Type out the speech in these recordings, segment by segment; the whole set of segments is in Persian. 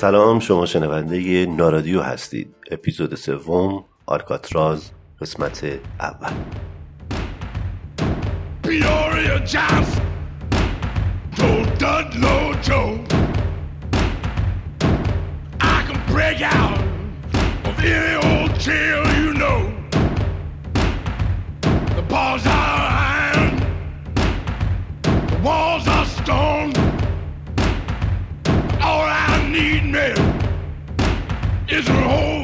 سلام شما شنونده نارادیو هستید اپیزود سوم آرکاتراز قسمت اول are walls are stone stronghold.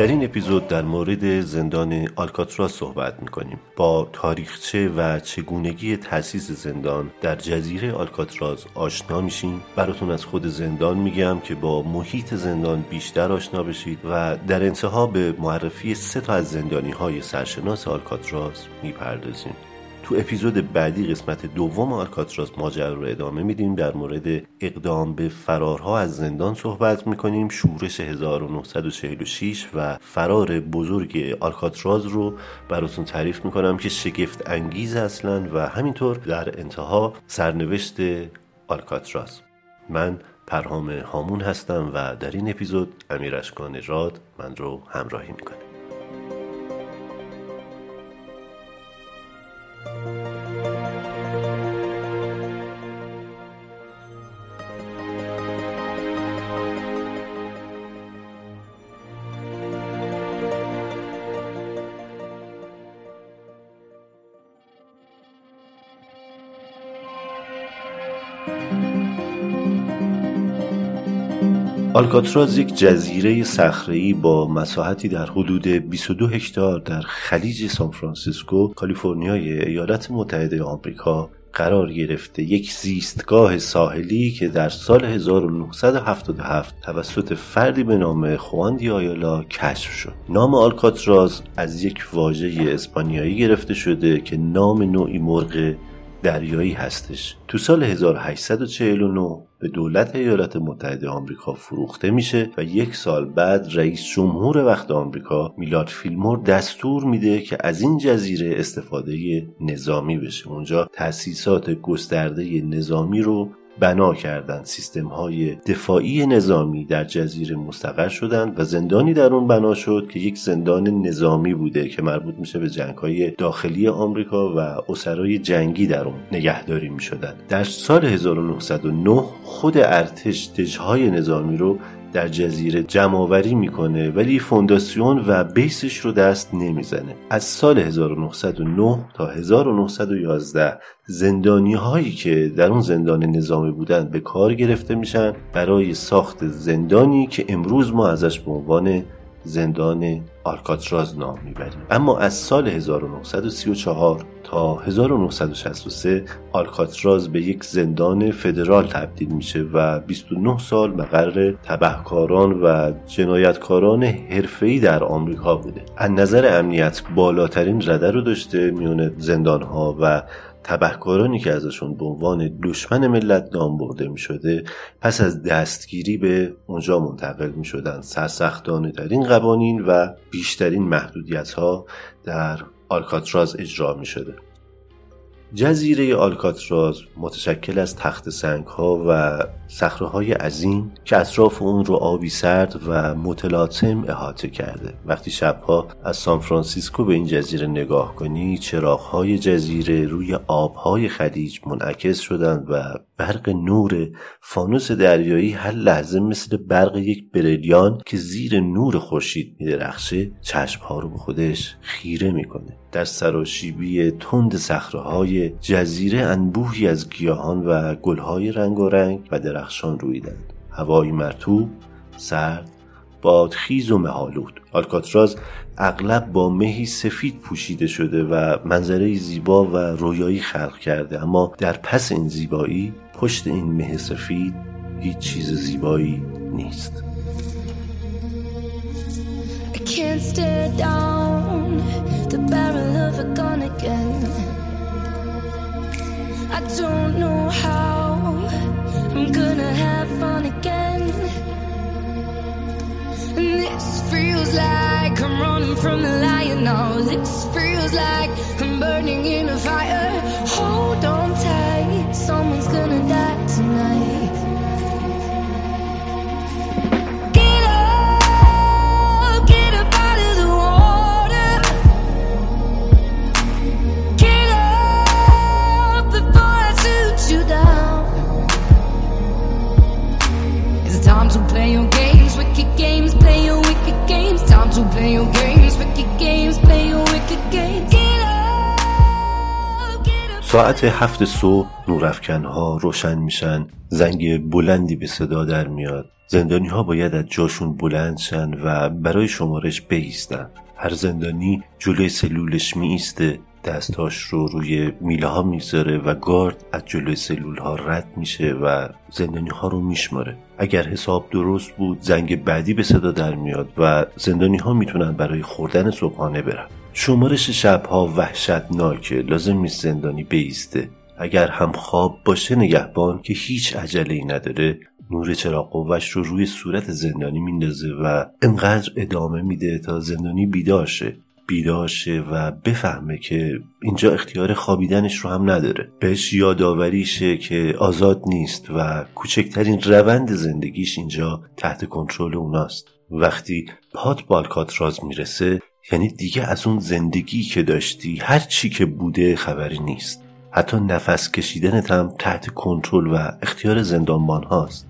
در این اپیزود در مورد زندان آلکاتراز صحبت می‌کنیم. با تاریخچه و چگونگی تأسیس زندان در جزیره آلکاتراز آشنا میشیم. براتون از خود زندان میگم که با محیط زندان بیشتر آشنا بشید و در انتها به معرفی سه تا از زندانی های سرشناس آلکاتراز می‌پردازیم. تو اپیزود بعدی قسمت دوم آلکاتراز ماجرا رو ادامه میدیم. در مورد اقدام به فرارها از زندان صحبت می‌کنیم. شورش 1946 و فرار بزرگ آلکاتراز رو براتون تعریف می‌کنم که شگفت انگیز اصلا و همینطور در انتها سرنوشت آلکاتراز من پرهام هامون هستم و در این اپیزود امیر اشکان راد من رو همراهی می‌کنه. آلکاتراز یک جزیره صخره‌ای با مساحتی در حدود 22 هکتار در خلیج سانفرانسیسکو کالیفرنیای ایالات متحده آمریکا قرار گرفته. یک زیستگاه ساحلی که در سال 1977 توسط فردی به نام خواندی آیالا کشف شد. نام آلکاتراز از یک واژه اسپانیایی گرفته شده که نام نوعی مرغ دریایی هستش. تو سال 1849 به دولت ایالات متحده آمریکا فروخته میشه و یک سال بعد رئیس جمهور وقت آمریکا میلاد فیلمور دستور میده که از این جزیره استفاده نظامی بشه. اونجا تأسیسات گسترده نظامی رو بنا کردند. سیستم های دفاعی نظامی در جزیره مستقر شدند و زندانی در اون بنا شد که یک زندان نظامی بوده که مربوط میشه به جنگ های داخلی آمریکا و اسرای جنگی در اون نگهداری می‌شدند. در سال 1909 خود ارتش دژهای نظامی رو در جزیره جمعآوری می‌کنه ولی فونداسیون و بیسش رو دست نمی‌زنه. از سال 1909 تا 1911 زندانی هایی که در اون زندان نظامی بودند به کار گرفته میشن برای ساخت زندانی که امروز ما ازش به عنوان زندان آلکاتراز نام می‌بریم. اما از سال 1934 تا 1963 آلکاتراز به یک زندان فدرال تبدیل میشه و 29 سال مقر تبهکاران و جنایتکاران حرفه‌ای در آمریکا بوده. از نظر امنیت بالاترین رده رو داشته میون زندانها و تبهکارانی که ازشون به عنوان دشمن ملت نام برده می شده پس از دستگیری به اونجا منتقل می شدن سرسختانه ترین قوانین و بیشترین محدودیت ها در آلکاتراز اجرا می شده جزیره آلکاتراز متشکل از تخت سنگ ها و صخره های عظیم که اطراف اون رو آبی سرد و متلاطم احاطه کرده. وقتی شبها از سان فرانسیسکو به این جزیره نگاه کنی چراغ های جزیره روی آبهای خلیج منعکس شدند و برق نور فانوس دریایی هر لحظه مثل برق یک بریلیان که زیر نور خورشید میدرخشه چشم ها رو به خودش خیره می‌کنه. در سراشیبی تند صخره های جزیره انبوهی از گیاهان و گلهای رنگ و رنگ و درخشان رویدند. هوایی مرتوب سرد بادخیز و مهالود آلکاتراز اغلب با مهی سفید پوشیده شده و منظره زیبا و رویایی خلق کرده. اما در پس این زیبایی پشت این مه سفید هیچ چیز زیبایی نیست can't stare down barrel of again. I don't know how I'm gonna have fun again. This feels like I'm running from a lion. This feels like I'm burning in a fire. Hold on tight, Someone's gonna die tonight. play your games, wicked games, play your wicked games. Time to play your games, wicked games, play your wicked games. ساعت هفت صبح نورافکنها روشن میشن زنگ بلندی به صدا در میاد. زندانی ها باید از جاشون بلند شن و برای شمارش بیستن هر زندانی جلوی سلولش میایسته. دستاش رو روی میله ها می‌ذاره و گارد از جلوی سلول ها رد میشه و زندانی ها رو میشماره. اگر حساب درست بود زنگ بعدی به صدا در میاد و زندانی ها می‌تونن برای خوردن صبحانه برن. شمارش شبها وحشتناکه. لازم نیست زندانی بیسته. اگر هم خواب باشه نگهبان که هیچ عجله ای نداره نور چراغ قوش رو روی صورت زندانی میندازه و انقدر ادامه میده تا زندانی بیدار شه. بیدار شه و بفهمه که اینجا اختیار خوابیدنش رو هم نداره. بهش یادآوری شه که آزاد نیست و کوچکترین روند زندگیش اینجا تحت کنترل اوناست. وقتی پات بالکاتراز می‌رسه یعنی دیگه از اون زندگی که داشتی هر چی که بوده خبری نیست. حتی نفس کشیدنت هم تحت کنترل و اختیار زندانبان هاست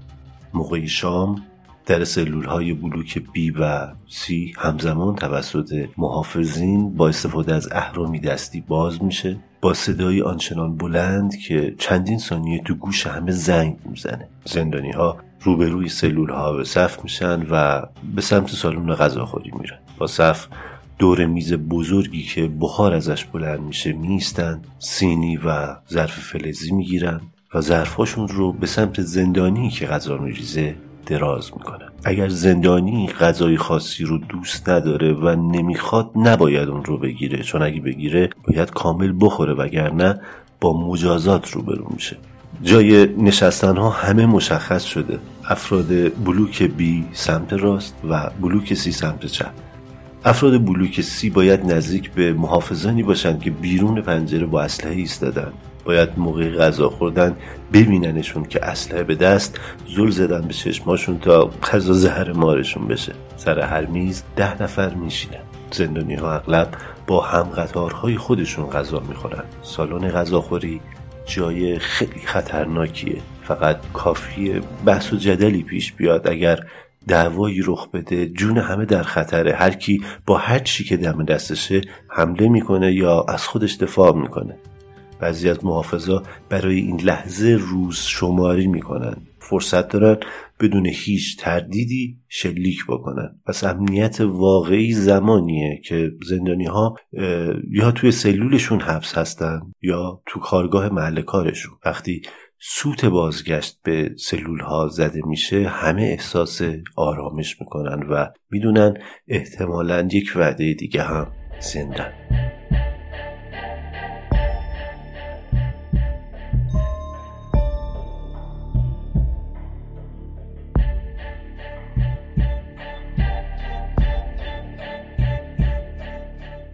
موقع شام در سلول های بلوک بی و سی همزمان توسط محافظین با استفاده از اهرامی دستی باز میشه. با صدای آنچنان بلند که چندین ثانیه تو گوش همه زنگ می‌زنه. زندانی ها روبروی سلول ها به صف میشن و به سمت سالن غذاخوری میرن. با صف دور میز بزرگی که بخار ازش بلند میشه میستن سینی و ظرف فلزی می‌گیرن و ظرفاشون رو به سمت زندانی که غذا میریزه دراز می‌کنن اگر زندانی غذای خاصی رو دوست نداره و نمی‌خواد نباید اون رو بگیره. چون اگه بگیره باید کامل بخوره وگرنه با مجازات روبرو میشه. جای نشستن ها همه مشخص شده. افراد بلوک بی سمت راست و بلوک سی سمت چپ. افراد بلوک سی باید نزدیک به محافظانی باشند که بیرون پنجره با اسلحه ایستادن. باید موقع غذا خوردن ببیننشون که اسلحه به دست زل زدن به چشماشون تا غذا زهر مارشون بشه. سر هر میز ده نفر میشینن. زندانی ها اغلب با هم قطارهای خودشون غذا می‌خورن. سالن غذاخوری جای خیلی خطرناکیه. فقط کافیه بحث و جدلی پیش بیاد. اگر دعوایی رخ بده جون همه در خطره. هر کی با هر چی که دم دستشه حمله می‌کنه یا از خودش دفاع می‌کنه. بعضی از محافظا برای این لحظه روز شماری می‌کنن. فرصت دارن بدون هیچ تردیدی شلیک بکنن. پس امنیت واقعی زمانیه که زندانی ها یا توی سلولشون حبس هستن یا تو کارگاه محل کارشون. وقتی سوت بازگشت به سلول ها زده میشه همه احساس آرامش می‌کنن و می‌دونن احتمالا یک وعده دیگه هم زندن.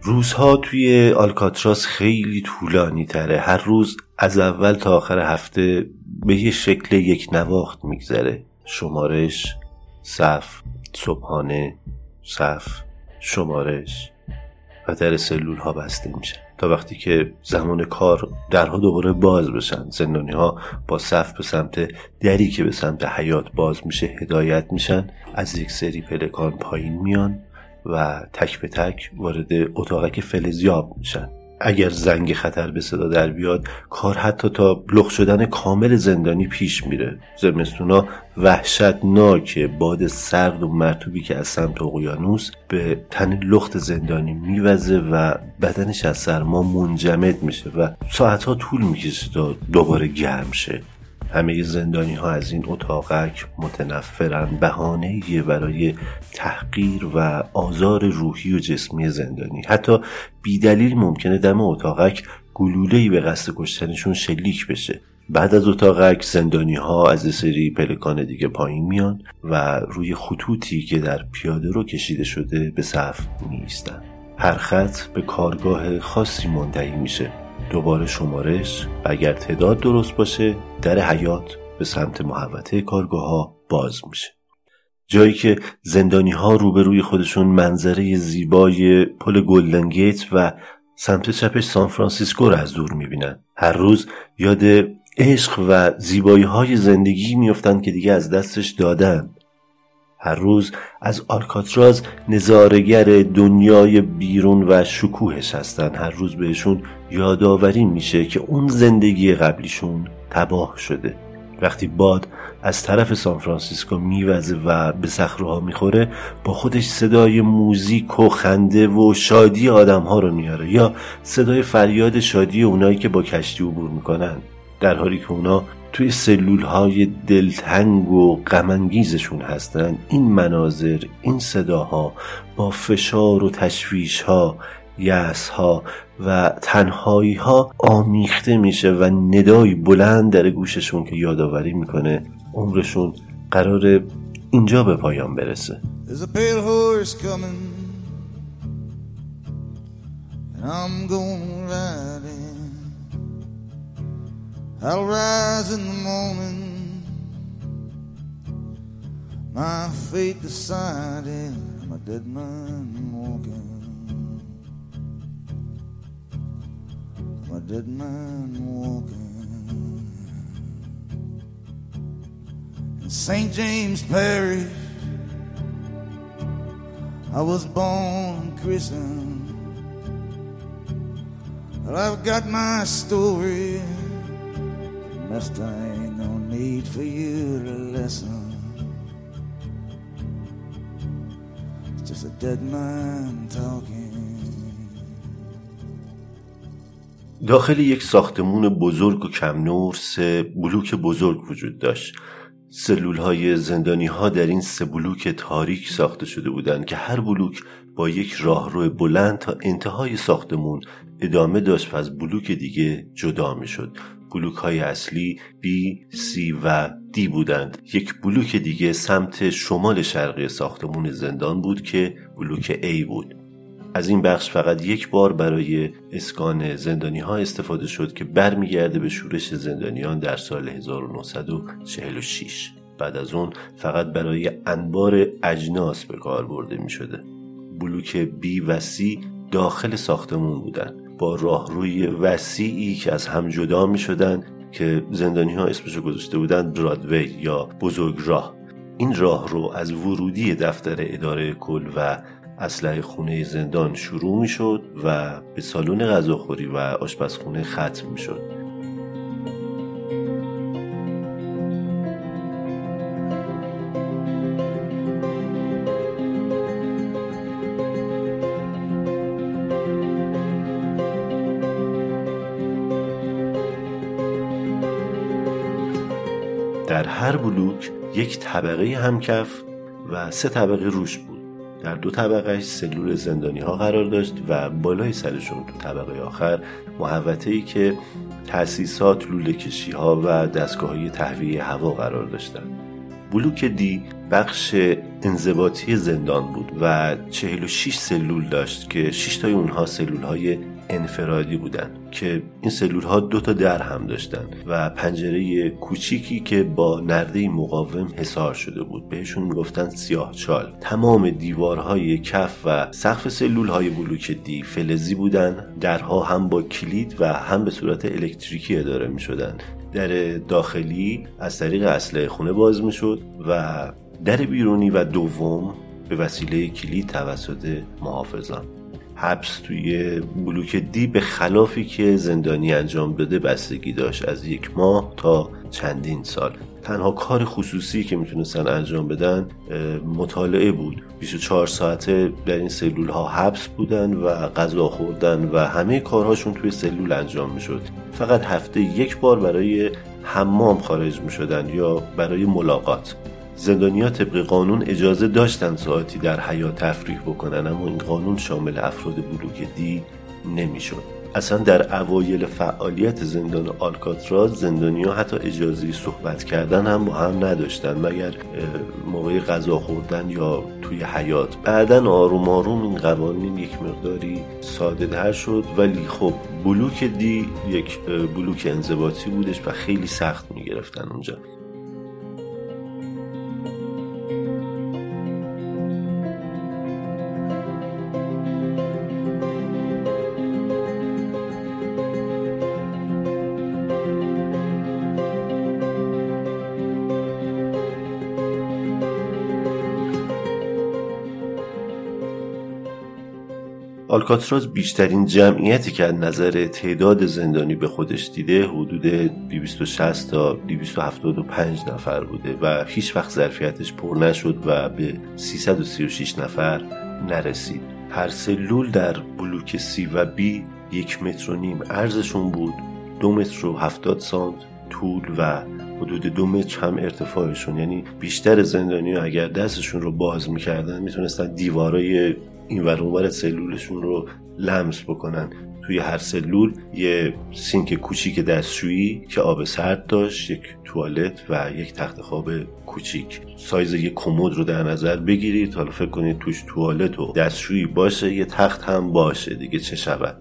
روزها توی آلکاتراس خیلی طولانی تره. هر روز از اول تا آخر هفته به یه شکل یک نواخت میگذره. شمارش صف صبحانه صف شمارش. و در سلول ها بسته میشه. تا وقتی که زمان کار درها دوباره باز بشن. زندانی ها با صف به سمت دری که به سمت حیات باز میشه هدایت میشن. از یک سری پلکان پایین میان. و تک به تک وارد اتاقک فلزیاب میشن. اگر زنگ خطر به صدا در بیاد کار حتی تا لخ شدن کامل زندانی پیش میره. زمستونا وحشتناکه. باد سرد و مرتوبی که از سمت اقیانوس به تن لخت زندانی میوزه و بدنش از سرما منجمد میشه و ساعتها طول می‌کشه تا دوباره گرم شه. همه زندانی ها از این اتاقک متنفرن بهانه برای تحقیر و آزار روحی و جسمی زندانی. حتی بیدلیل ممکنه دم اتاقک گلولهی به قصد کشتنشون شلیک بشه. بعد از اتاقک زندانی ها از سری پلکان دیگه پایین میان و روی خطوطی که در پیاده رو کشیده شده به صف میستن هر خط به کارگاه خاصی منتهی میشه. دوباره شمارش و اگر تعداد درست باشه در حیاط به سمت محوطه کارگاه ها باز میشه. جایی که زندانی ها روبروی خودشون منظره زیبای پل گلدن گیت و سمت چپش سان فرانسیسکو رو از دور می‌بینن. هر روز یاد عشق و زیبایی های زندگی میفتند که دیگه از دستش دادن. هر روز از آلکاتراز نظاره‌گر دنیای بیرون و شکوهش هستن هر روز بهشون یادآوری میشه که اون زندگی قبلیشون تباه شده. وقتی باد از طرف سان فرانسیسکو میوزه و به صخره می‌خوره با خودش صدای موزیک و خنده و شادی آدم ها رو میاره یا صدای فریاد شادی اونایی که با کشتی عبور می‌کنن. در حالی که اونا توی سلول های دلتنگ و غمانگیزشون هستن. این مناظر این صداها با فشار و تشویش ها یس ها و تنهایی ها آمیخته میشه و ندایی بلند در گوششون که یادآوری می‌کنه عمرشون قرار اینجا به پایان برسه. I'll rise in the morning. My fate decided, I'm a dead man walking. I'm a dead man walking. In St. James Parish, I was born and christened. Well, I've got my story. Mister, ain't no need for you to listen. It's just a dead man talking. داخل یک ساختمون بزرگ و کم نور سه بلوک بزرگ وجود داشت سلول های زندانی ها در این سه بلوک تاریک ساخته شده بودند که هر بلوک با یک راهرو بلند تا انتهای ساختمون ادامه داشت و از بلوک دیگه جدا می شد بلوک های اصلی B, C و D بودند. یک بلوک دیگه سمت شمال شرقی ساختمون زندان بود که بلوک A بود. از این بخش فقط یک بار برای اسکان زندانی ها استفاده شد که برمیگرده به شورش زندانیان در سال 1946 بعد از اون فقط برای انبار اجناس به کار برده می شده بلوک B و C داخل ساختمون بودند با راهروی وسیعی که از هم جدا می شدن که زندانی ها اسمشو گذاشته بودن برادوی یا بزرگ راه. این راه رو از ورودی دفتر اداره کل و اسلحه خونه زندان شروع می شد و به سالن غذاخوری و آشپزخونه ختم می شد. بلوک یک طبقه همکف و سه طبقه روش بود. در دو طبقه سلول زندانی ها قرار داشت و بالای سرشون تو طبقه آخر محوطه ای که تأسیسات لوله کشی ها و دستگاه های تهویه هوا قرار داشتن بلوک دی بخش انضباطی زندان بود و 46 سلول داشت که 6 تای اونها سلول های انفرادی بودن که این سلول ها دو تا در هم داشتن و پنجره کوچیکی که با نرده مقاوم حصار شده بود. بهشون می‌گفتن سیاه چال. تمام دیوارهای کف و سقف سلول های بلوک دی فلزی بودن. درها هم با کلید و هم به صورت الکتریکی اداره می شدن در داخلی از طریق اسلحه خونه باز می شد و در بیرونی و دوم به وسیله کلید توسط محافظان. حبس توی بلوک دی به خلافی که زندانی انجام بده بستگی داشت از یک ماه تا چندین سال. تنها کار خصوصی که می‌تونستن انجام بدن مطالعه بود. 24 ساعته در این سلول ها حبس بودن و غذا خوردن و همه کارهاشون توی سلول انجام می‌شد. فقط هفته یک بار برای حمام خارج می شدن یا برای ملاقات. زندانیا طبق قانون اجازه داشتن ساعتی در حیات تفریح بکنن اما این قانون شامل افراد بلوک دی نمی‌شد. اصلا در اوایل فعالیت زندان آلکاتراز زندانیا حتی اجازه صحبت کردن هم با هم نداشتن مگر موقع غذا خوردن یا توی حیات. بعدا آروم آروم این قوانین یک مقداری ساده تر شد ولی خب بلوک دی یک بلوک انضباطی بودش و خیلی سخت می‌گرفتن اونجا. آلکاتراز بیشترین جمعیتی که از نظر تعداد زندانی به خودش دیده حدود 260 تا 275 نفر بوده و هیچ وقت ظرفیتش پر نشد و به 336 نفر نرسید. هر سلول در بلوک سی و بی یک متر و نیم عرضشون بود دو متر و هفتاد سانت طول و حدود دو متر هم ارتفاعشون. یعنی بیشتر زندانی اگر دستشون رو باز می‌کردن می‌تونستن دیوارای این ور سلولشون رو لمس بکنن. توی هر سلول یه سینک کوچیک دستشویی که آب سرد داشت یک توالت و یک تخت خواب کوچیک. سایز یک کمد رو در نظر بگیرید. حالا فکر کنید توش توالت و دستشویی باشه یه تخت هم باشه دیگه چه شود؟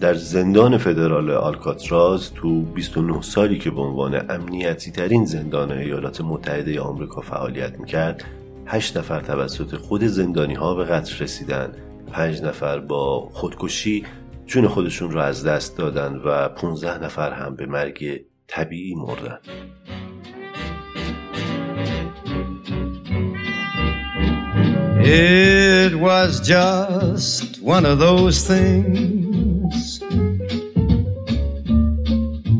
در زندان فدرال آلکاتراز تو 29 سالی که به عنوان امنیتی ترین زندان ایالات متحده آمریکا فعالیت می‌کرد هشت نفر توسط خود زندانی ها به قتل رسیدن پنج نفر با خودکشی جون خودشون رو از دست دادن و 15 نفر هم به مرگ طبیعی مردن It was just one of those things.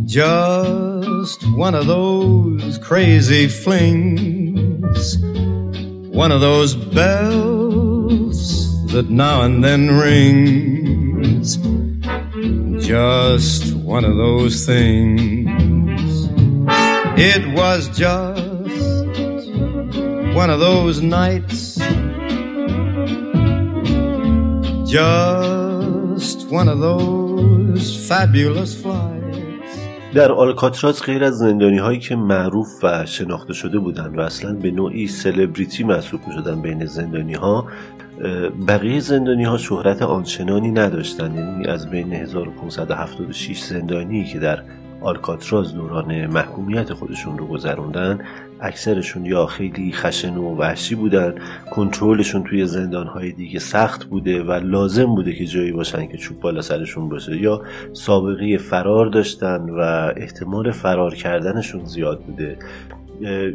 Just one of those crazy flings. One of those bells that now and then rings. Just one of those things. It was just one of those nights. Just one of those fabulous flights. در آلکاتراز غیر از زندانی هایی که معروف و شناخته شده بودند و اصلا به نوعی سلبریتی محسوب می شدن بین زندانی ها بقیه زندانی ها شهرت آنچنانی نداشتند. یعنی از بین 1576 زندانی که در آلکاتراز دوران محکومیت خودشون رو گذروندن اکثرشون یا خیلی خشن و وحشی بودن کنترلشون توی زندانهای دیگه سخت بوده و لازم بوده که جایی باشن که چوب بالا سرشون باشه. یا سابقه فرار داشتن و احتمال فرار کردنشون زیاد بوده.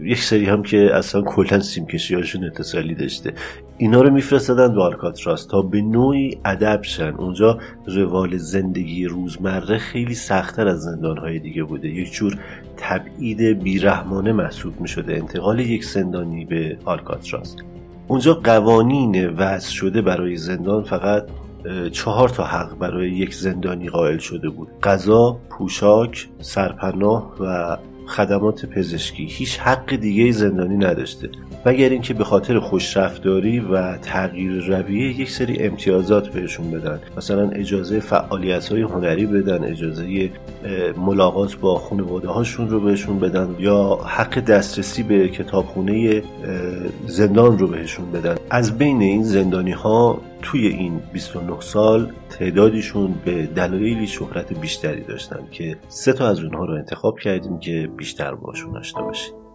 یک سری هم که اصلا کلا سیمکشی هاشون اتصالی داشته. اینا رو میفرستادن به آلکاتراس تا به نوعی ادب شن. اونجا روال زندگی روزمره خیلی سختتر از زندانهای دیگه بوده. یک جور تبعید بیرحمانه محسوب می‌شده. انتقال یک زندانی به آلکاتراس اونجا قوانین وضع شده برای زندان. فقط چهار تا حق برای یک زندانی قائل شده بود. غذا، پوشاک، سرپناه و خدمات پزشکی. هیچ حق دیگه زندانی نداشته. مگر اینکه به خاطر خوشرفتاری و تغییر رویه یک سری امتیازات بهشون بدن. مثلا اجازه فعالیت های هنری بدن اجازه ملاقات با خانواده هاشون رو بهشون بدن یا حق دسترسی به کتابخونه زندان رو بهشون بدن. از بین این زندانی ها توی این 29 سال تعدادیشون به دلایلی شهرت بیشتری داشتن که سه تا از اونها رو انتخاب کردیم که بیشتر باشون آشنا باشیم.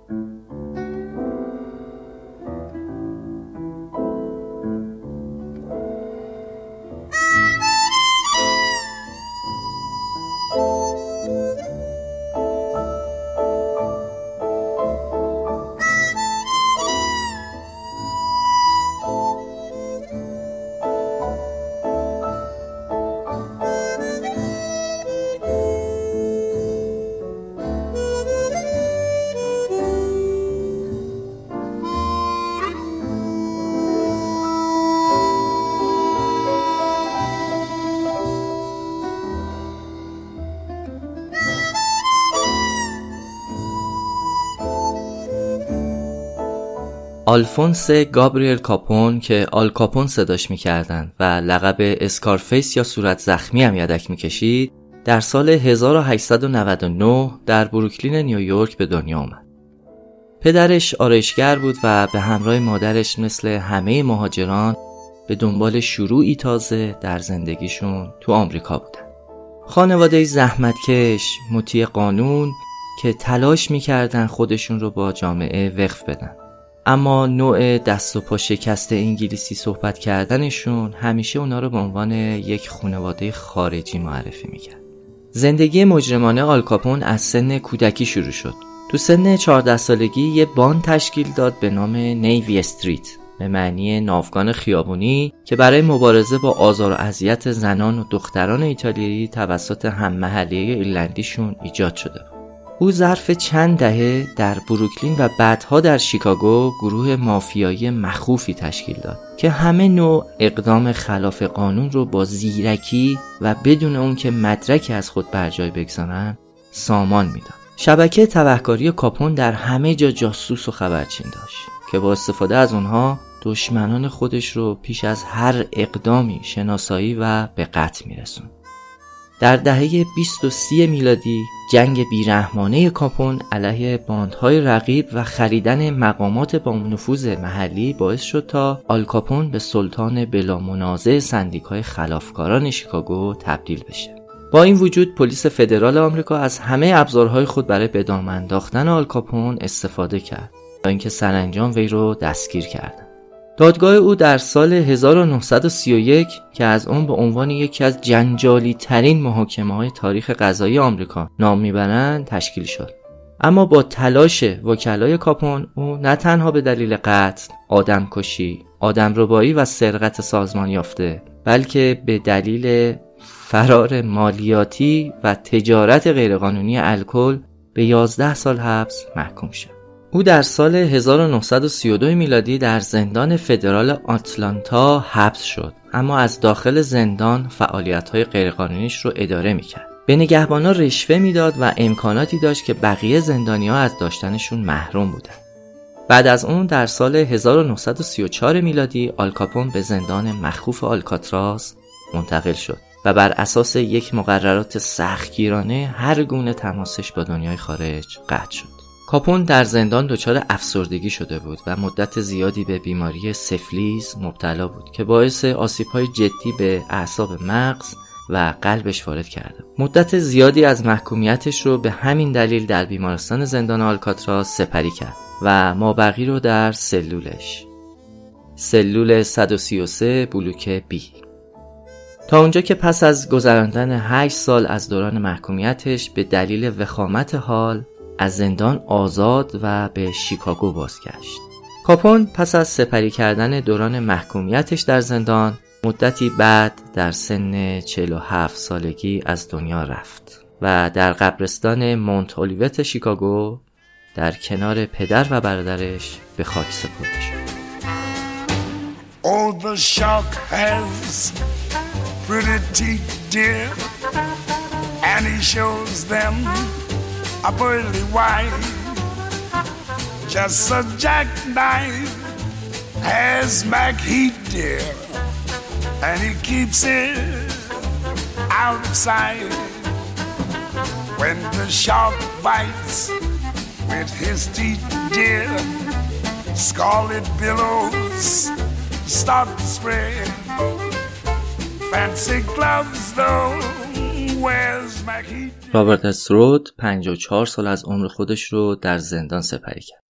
آلفونس گابریل کاپون که آل کاپون صداش می‌کردن و لقب Scarface یا صورت زخمی هم یدک می‌کشید در سال 1899 در بروکلین نیویورک به دنیا آمد. پدرش آرایشگر بود و به همراه مادرش مثل همه مهاجران به دنبال شروعی تازه در زندگیشون تو آمریکا بودن. خانواده زحمتکش، مطیع قانون که تلاش می‌کردن خودشون رو با جامعه وقف بدن. اما نوع دست و پا شکست انگلیسی صحبت کردنشون همیشه اونا رو به عنوان یک خانواده خارجی معرفی می‌کرد. زندگی مجرمانه آلکاپون از سن کودکی شروع شد. تو سن 14 سالگی یه باند تشکیل داد به نام نیوی استریت به معنی ناوگان خیابونی که برای مبارزه با آزار و اذیت زنان و دختران ایتالیایی توسط هم محلیه ایرلندیشون ایجاد شده. او ظرف چند دهه در بروکلین و بعدها در شیکاگو گروه مافیایی مخوفی تشکیل داد که همه نوع اقدام خلاف قانون رو با زیرکی و بدون اون که مدرکی از خود بر جای بگذارن سامان می‌داد. شبکه تبهکاری کاپون در همه جا جاسوس و خبرچین داشت که با استفاده از اونها دشمنان خودش رو پیش از هر اقدامی شناسایی و به قتل میرسون. در دهه 20 و 30 میلادی جنگ بیرحمانه کاپون علیه باندهای رقیب و خریدن مقامات با نفوذ محلی باعث شد تا آل کاپون به سلطان بلا منازع سندیکای خلافکاران شیکاگو تبدیل بشه. با این وجود پلیس فدرال آمریکا از همه ابزارهای خود برای به دام انداختن آل کاپون استفاده کرد تا اینکه سرانجام وی رو دستگیر کردند. دادگاه او در سال 1931 که از اون به عنوان یکی از جنجالی ترین محاکمه های تاریخ قضایی آمریکا نام می‌برند تشکیل شد. اما با تلاش وکلای کاپون او نه تنها به دلیل قتل، آدم کشی، آدم ربایی و سرقت سازمان یافته بلکه به دلیل فرار مالیاتی و تجارت غیرقانونی الکل به 11 سال حبس محکوم شد. او در سال 1932 میلادی در زندان فدرال آتلانتا حبس شد اما از داخل زندان فعالیت‌های غیرقانونیش رو اداره می‌کرد. به نگهبانا رشوه می‌داد و امکاناتی داشت که بقیه زندانیا از داشتنشون محروم بودند. بعد از اون در سال 1934 میلادی آلکاپون به زندان مخوف آلکاتراز منتقل شد و بر اساس یک مقررات سختگیرانه هر گونه تماسش با دنیای خارج قطع شد. کاپون در زندان دچار افسردگی شده بود و مدت زیادی به بیماری سفلیز مبتلا بود که باعث های جدی به اعصاب مغز و قلبش وارد کرده. مدت زیادی از محکومیتش رو به همین دلیل در بیمارستان زندان آلکاترا سپری کرد و مابقی رو در سلولش سلول 133 بلوک بی تا اونجا که پس از گذراندن 8 سال از دوران محکومیتش به دلیل وخامت حال از زندان آزاد و به شیکاگو بازگشت. کاپون پس از سپری کردن دوران محکومیتش در زندان مدتی بعد در سن 47 سالگی از دنیا رفت و در قبرستان مونت اولیوت شیکاگو در کنار پدر و برادرش به خاک سپرده شد. Oh, the shark pretty teeth, dear, and he shows them a pearly white. Just a jackknife has Mac Heat, dear, and he keeps it out of sight. When the shark bites with his teeth, dear, scarlet billows start to spread. Fancy gloves, though, where's Mac Heat? رابرت استرود 54 سال از عمر خودش رو در زندان سپری کرد.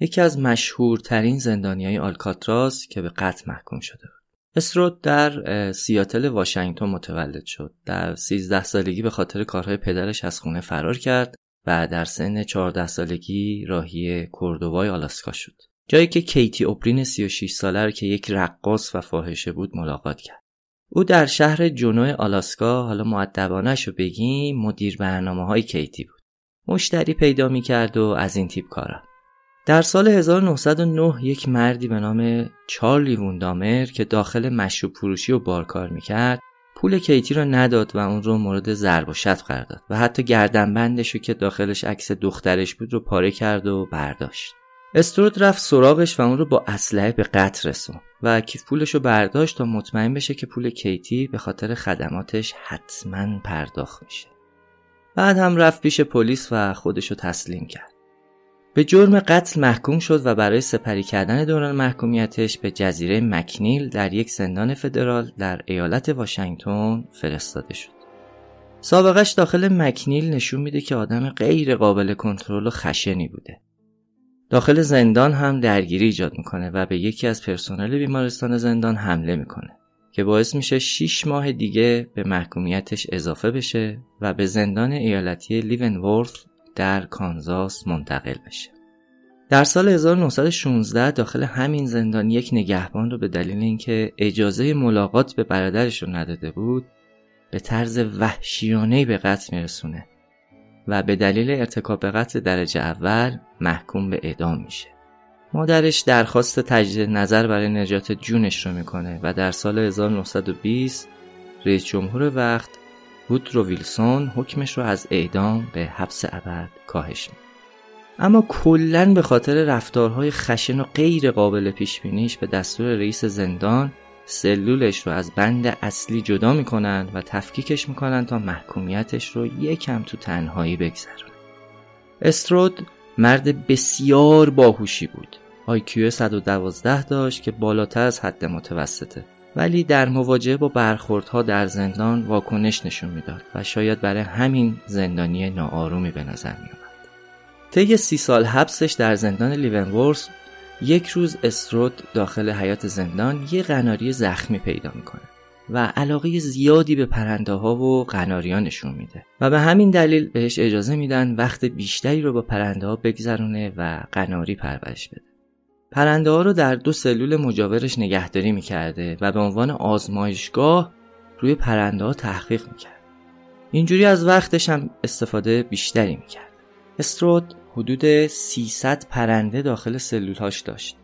یکی از مشهورترین زندانیای آلکاتراس که به قتل محکوم شده بود. استرود در سیاتل واشنگتن متولد شد. در 13 سالگی به خاطر کارهای پدرش از خونه فرار کرد و در سن 14 سالگی راهی کوردوبای آلاسکا شد. جایی که کیتی اوپرین 36 ساله که یک رقاص و فاحشه بود ملاقات کرد. او در شهر جنوب آلاسکا حالا معدبانش رو بگیم مدیر برنامه های کیتی بود. مشتری پیدا می کرد و از این تیپ کارا. در سال 1909 یک مردی به نام چارلی ووندامر که داخل مشروب فروشی و بار کار می‌کرد پول کیتی را نداد و اون رو مورد ضرب و شتم قرار داد و حتی گردنبندش رو که داخلش عکس دخترش بود رو پاره کرد و برداشت. استرود رفت سراغش و اون رو با اسلحه به قتل رسون و کیف پولش رو برداشت تا مطمئن بشه که پول کیتی به خاطر خدماتش حتما پرداخت میشه بعد هم رفت پیش پلیس و خودش رو تسلیم کرد به جرم قتل محکوم شد و برای سپری کردن دوران محکومیتش به جزیره مکنیل در یک زندان فدرال در ایالت واشنگتن فرستاده شد. سابقش داخل مکنیل نشون میده که آدم غیر قابل کنترل و خشنی بوده. داخل زندان هم درگیری ایجاد می‌کنه و به یکی از پرسنل بیمارستان زندان حمله می‌کنه که باعث میشه 6 ماه دیگه به محکومیتش اضافه بشه و به زندان ایالتی لیونورث در کانزاس منتقل بشه. در سال 1916 داخل همین زندان یک نگهبان رو به دلیل اینکه اجازه ملاقات به برادرش رو نداده بود به طرز وحشیانه‌ای به قتل میرسونه و به دلیل ارتکاب قتل درجه اول محکوم به اعدام میشه. مادرش درخواست تجدید نظر برای نجات جونش رو می‌کنه و در سال 1920 رئیس جمهور وقت وودرو ویلسون حکمش رو از اعدام به حبس ابد کاهش میده. اما کلا به خاطر رفتارهای خشن و غیر قابل پیش بینیش به دستور رئیس زندان سلولش رو از بند اصلی جدا می‌کنن و تفکیکش می‌کنن تا محکومیتش رو یکم تو تنهایی بگذرونه. استرود مرد بسیار باهوشی بود. آیکیو 112 داشت که بالاتر از حد متوسطه. ولی در مواجهه با برخوردها در زندان واکنش نشون می‌داد و شاید برای همین زندانی ناآرومی به نظر می اومد. طی سی سال حبسش در زندان لیونورس یک روز استرود داخل حیات زندان یه قناری زخمی پیدا می‌کنه و علاقه زیادی به پرنده ها و قناری نشون میده و به همین دلیل بهش اجازه میدن وقت بیشتری رو با پرنده ها بگذرونه و قناری پرورش بده پرنده ها رو در دو سلول مجاورش نگهداری می‌کرده و به عنوان آزمایشگاه روی پرنده ها تحقیق می‌کرد. اینجوری از وقتش هم استفاده بیشتری می‌کرد. استرود حدود 300 پرنده داخل سلولهاش داشت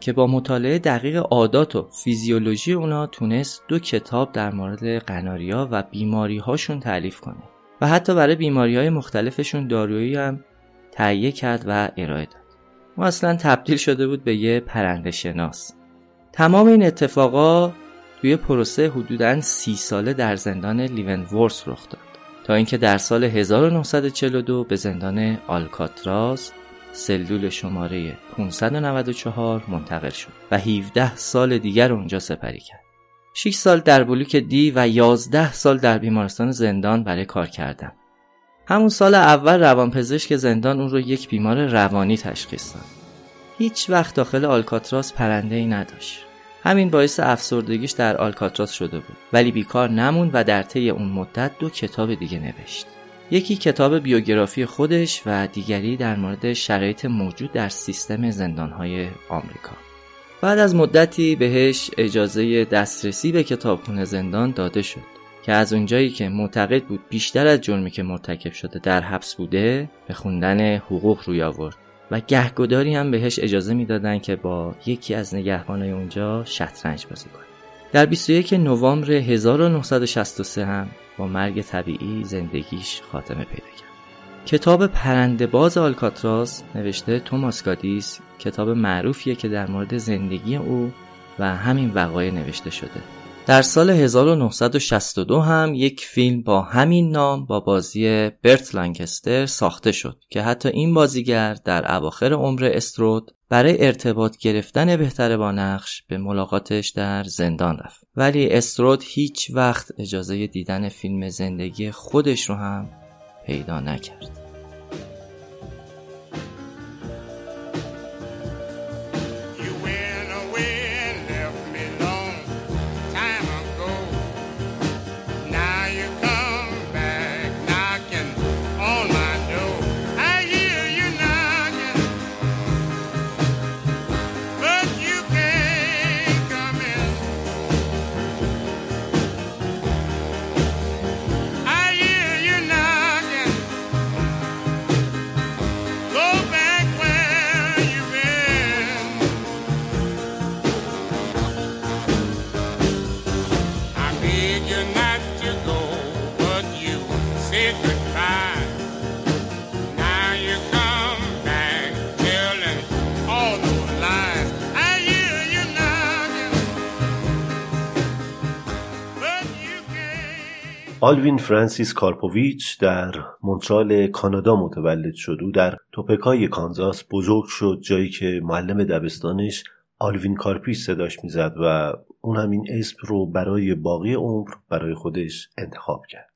که با مطالعه دقیق عادات و فیزیولوژی اونا تونست دو کتاب در مورد قناریا و بیماری هاشون تعلیف کنه و حتی برای بیماری های مختلفشون دارویی هم تهیه کرد و ارائه داد. و اصلا تبدیل شده بود به یه پرنده شناس تمام این اتفاقا توی پروسه حدوداً سی ساله در زندان لیونورس رخ داد اینکه در سال 1942 به زندان آلکاتراز سلول شماره 594 منتقل شد و 17 سال دیگر اونجا سپری کرد 6 سال در بلوک دی و 11 سال در بیمارستان زندان برای کار کردم همون سال اول روانپزشک زندان اون رو یک بیمار روانی تشخیص داد. هیچ وقت داخل آلکاتراس پرنده ای نداشت. همین باعث افسردگیش در آلکاتراس شده بود ولی بیکار نموند و در طی اون مدت دو کتاب دیگه نوشت. یکی کتاب بیوگرافی خودش و دیگری در مورد شرایط موجود در سیستم زندانهای آمریکا. بعد از مدتی بهش اجازه دسترسی به کتابخونه زندان داده شد. که از اونجایی که معتقد بود بیشتر از جرمی که مرتکب شده در حبس بوده به خوندن حقوق روی آورد و گهگداری هم بهش اجازه می‌دادن که با یکی از نگهبانای اونجا شطرنج بازی کنه. در 21 نوامبر 1963 هم با مرگ طبیعی زندگیش خاتمه پیدا کرد. کتاب پرنده باز آلکاتراس نوشته توماس گادیس کتاب معروفیه که در مورد زندگی او و همین وقایع نوشته شده. در سال 1962 هم یک فیلم با همین نام با بازی برت لانکستر ساخته شد که حتی این بازیگر در اواخر عمر استرود برای ارتباط گرفتن بهتر با نقش به ملاقاتش در زندان رفت. ولی استرود هیچ وقت اجازه دیدن فیلم زندگی خودش رو هم پیدا نکرد. آلوین فرانسیس کارپوویچ در مونترال کانادا متولد شد. او در توپکای کانزاس بزرگ شد جایی که معلم دبستانش آلوین کارپیس صداش می‌زد و اون همین اسم رو برای باقی عمر برای خودش انتخاب کرد.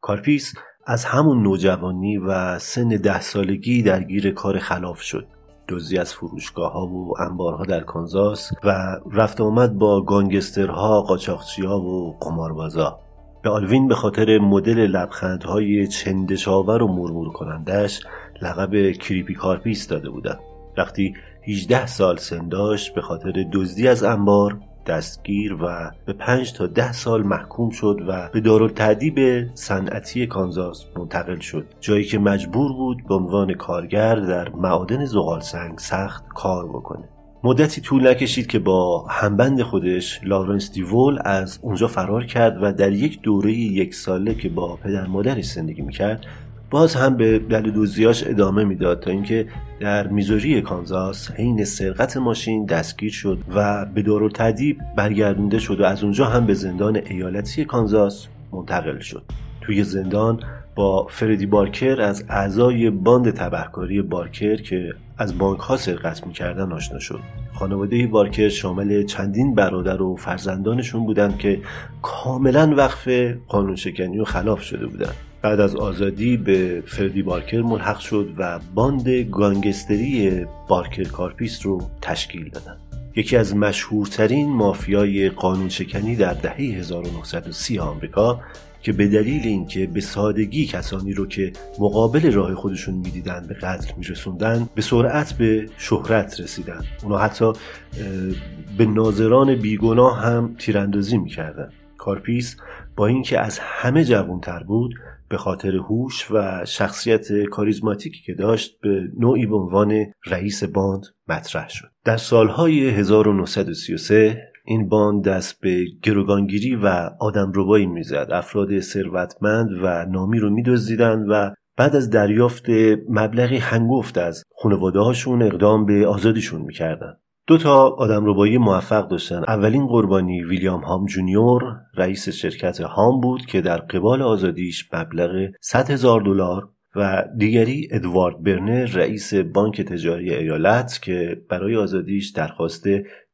کارپیس از همون نوجوانی و سن ده سالگی درگیر کار خلاف شد. دزدی از فروشگاه ها و انبارها در کانزاس و رفت آمد با گانگسترها، قاچاقچیا و قماربازا. به آلوین به خاطر مدل لبخندهای چندش‌آور و مورمور کنندش لقب Creepy کارپیس داده بودند وقتی 18 سال سن داشت به خاطر دزدی از انبار دستگیر و به 5 تا 10 سال محکوم شد و به دارالتأدیب صنعتی کانزاس منتقل شد. جایی که مجبور بود به عنوان کارگر در معادن زغال سنگ سخت کار بکنه. مدتی طول نکشید که با همبند خودش لارنس دیول از اونجا فرار کرد و در یک دوره یک ساله که با پدر مادرش زندگی می‌کرد باز هم به دل دوزیاش ادامه می‌داد تا اینکه در میزوری کانزاس حین سرقت ماشین دستگیر شد و به دور تدیب برگردونده شد و از اونجا هم به زندان ایالتی کانزاس منتقل شد. توی زندان با فردی بارکر از اعضای باند تبهکاری بارکر که از بانک ها سرقت می‌کردن آشنا شد. خانواده بارکر شامل چندین برادر و فرزندانشون بودند که کاملا وقف قانون شکنی و خلاف شده بودند. بعد از آزادی به فردی بارکر ملحق شد و باند گانگستری بارکر کارپیس رو تشکیل دادند. یکی از مشهورترین مافیای قانون شکنی در دهه 1930 آمریکا که به دلیل اینکه به سادگی کسانی رو که مقابل راه خودشون می‌دیدن به قتل میرسوندن به سرعت به شهرت رسیدن. اونا حتی به ناظران بیگناه هم تیراندازی می‌کردن. کارپیس با اینکه از همه جوانتر بود به خاطر هوش و شخصیت کاریزماتیکی که داشت به نوعی به عنوان رئیس باند مطرح شد. در سالهای 1933 این باند دست به گروگانگیری و آدم ربایی می‌زد. افراد ثروتمند و نامی رو میدزدیدند و بعد از دریافت مبلغی هنگفت از خانواده هاشون اقدام به آزادیشون می‌کردن دو تا آدم ربایی موفق داشتن. اولین قربانی ویلیام هام جونیور رئیس شرکت هام بود که در قبال آزادیش مبلغ 100 هزار دلار و دیگری ادوارد برنر رئیس بانک تجاری ایالت که برای آزادیش درخواست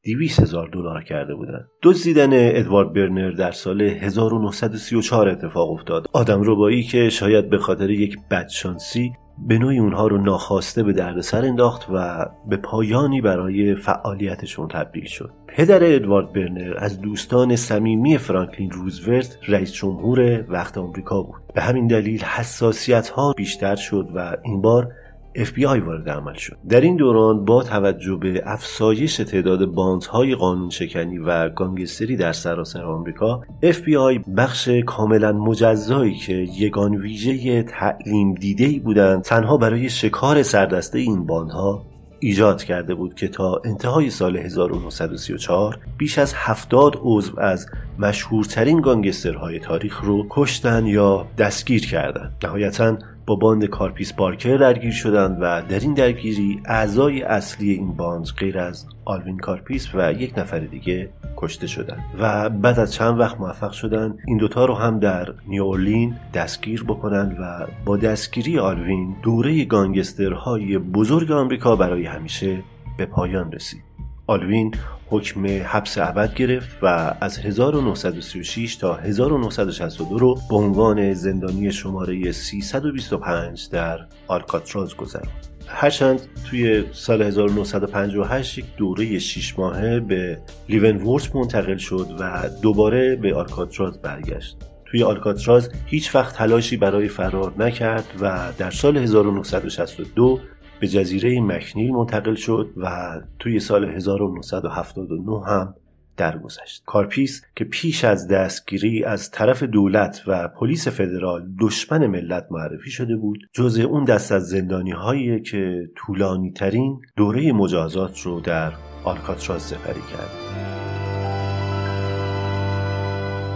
200 هزار دلار کرده بودند. دزدیدن ادوارد برنر در سال 1934 اتفاق افتاد. آدم ربایی که شاید به خاطر یک بدشانسی به نوعی اونها رو ناخواسته به دردسر انداخت و به پایانی برای فعالیتشون تبدیل شد. پدر ادوارد برنر از دوستان صمیمی فرانکلین روزولت رئیس جمهور وقت آمریکا بود. به همین دلیل حساسیت ها بیشتر شد و این بار FBI وارد عمل شد در این دوران با توجه به افزایش تعداد باندهای قانون شکنی و گانگستری در سراسر آمریکا FBI بخش کاملا مجزایی که یگان ویژه تعلیم دیده ای بودند تنها برای شکار سردسته این باندها ایجاد کرده بود که تا انتهای سال 1934 بیش از هفتاد عضو از مشهورترین گانگسترهای تاریخ رو کشتن یا دستگیر کردند. نهایتا با باند کارپیس بارکر درگیر شدند و در این درگیری اعضای اصلی این باند غیر از آلوین کارپیس و یک نفر دیگه کشته شدند و بعد از چند وقت موفق شدند این دوتا رو هم در نیواورلئان دستگیر بکنند و با دستگیری آلوین دوره گانگسترهای بزرگ آمریکا برای همیشه به پایان رسید. آلوین حکم حبس ابد گرفت و از 1936 تا 1962 رو به عنوان زندانی شماره 325 در آلکاتراز گذراند. هرچند توی سال 1958 یک دوره 6 ماهه به لیونورت منتقل شد و دوباره به آلکاتراز برگشت. توی آلکاتراز هیچ وقت تلاشی برای فرار نکرد و در سال 1962 به جزیره مکنیل منتقل شد و توی سال 1979 هم درگذشت. کارپیس که پیش از دستگیری از طرف دولت و پلیس فدرال دشمن ملت معرفی شده بود جزء اون دست از زندانی هایی که طولانی ترین دوره مجازات رو در آلکاتراز سپری کرد.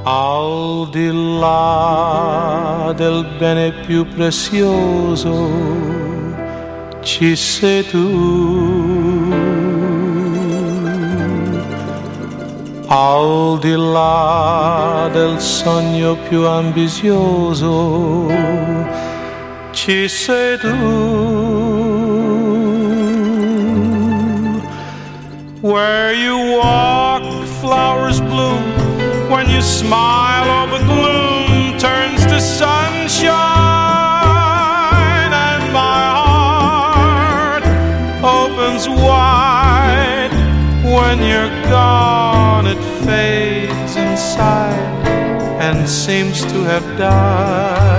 Al di là del bene più prezioso. Ci sei tu al di là del sogno più ambizioso ci sei tu. Where you walk, flowers bloom. When you smile, the gloom fades inside and seems to have died.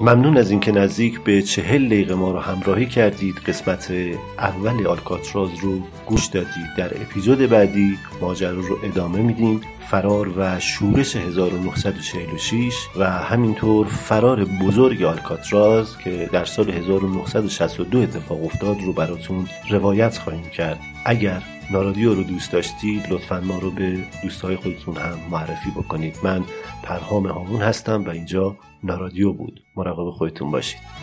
ممنون از اینکه نزدیک به چهل دقیقه ما رو همراهی کردید. قسمت اول آلکاتراز رو گوش دادید. در اپیزود بعدی ماجرا رو ادامه میدیم. فرار و شورش 1946 و همینطور فرار بزرگ آلکاتراز که در سال 1962 اتفاق افتاد رو براتون روایت خواهیم کرد. اگر نارادیو رو دوست داشتید لطفا ما رو به دوستهای خودتون هم معرفی بکنید. من پرهام هامون هستم و اینجا نارادیو بود. مراقب خودتون باشید.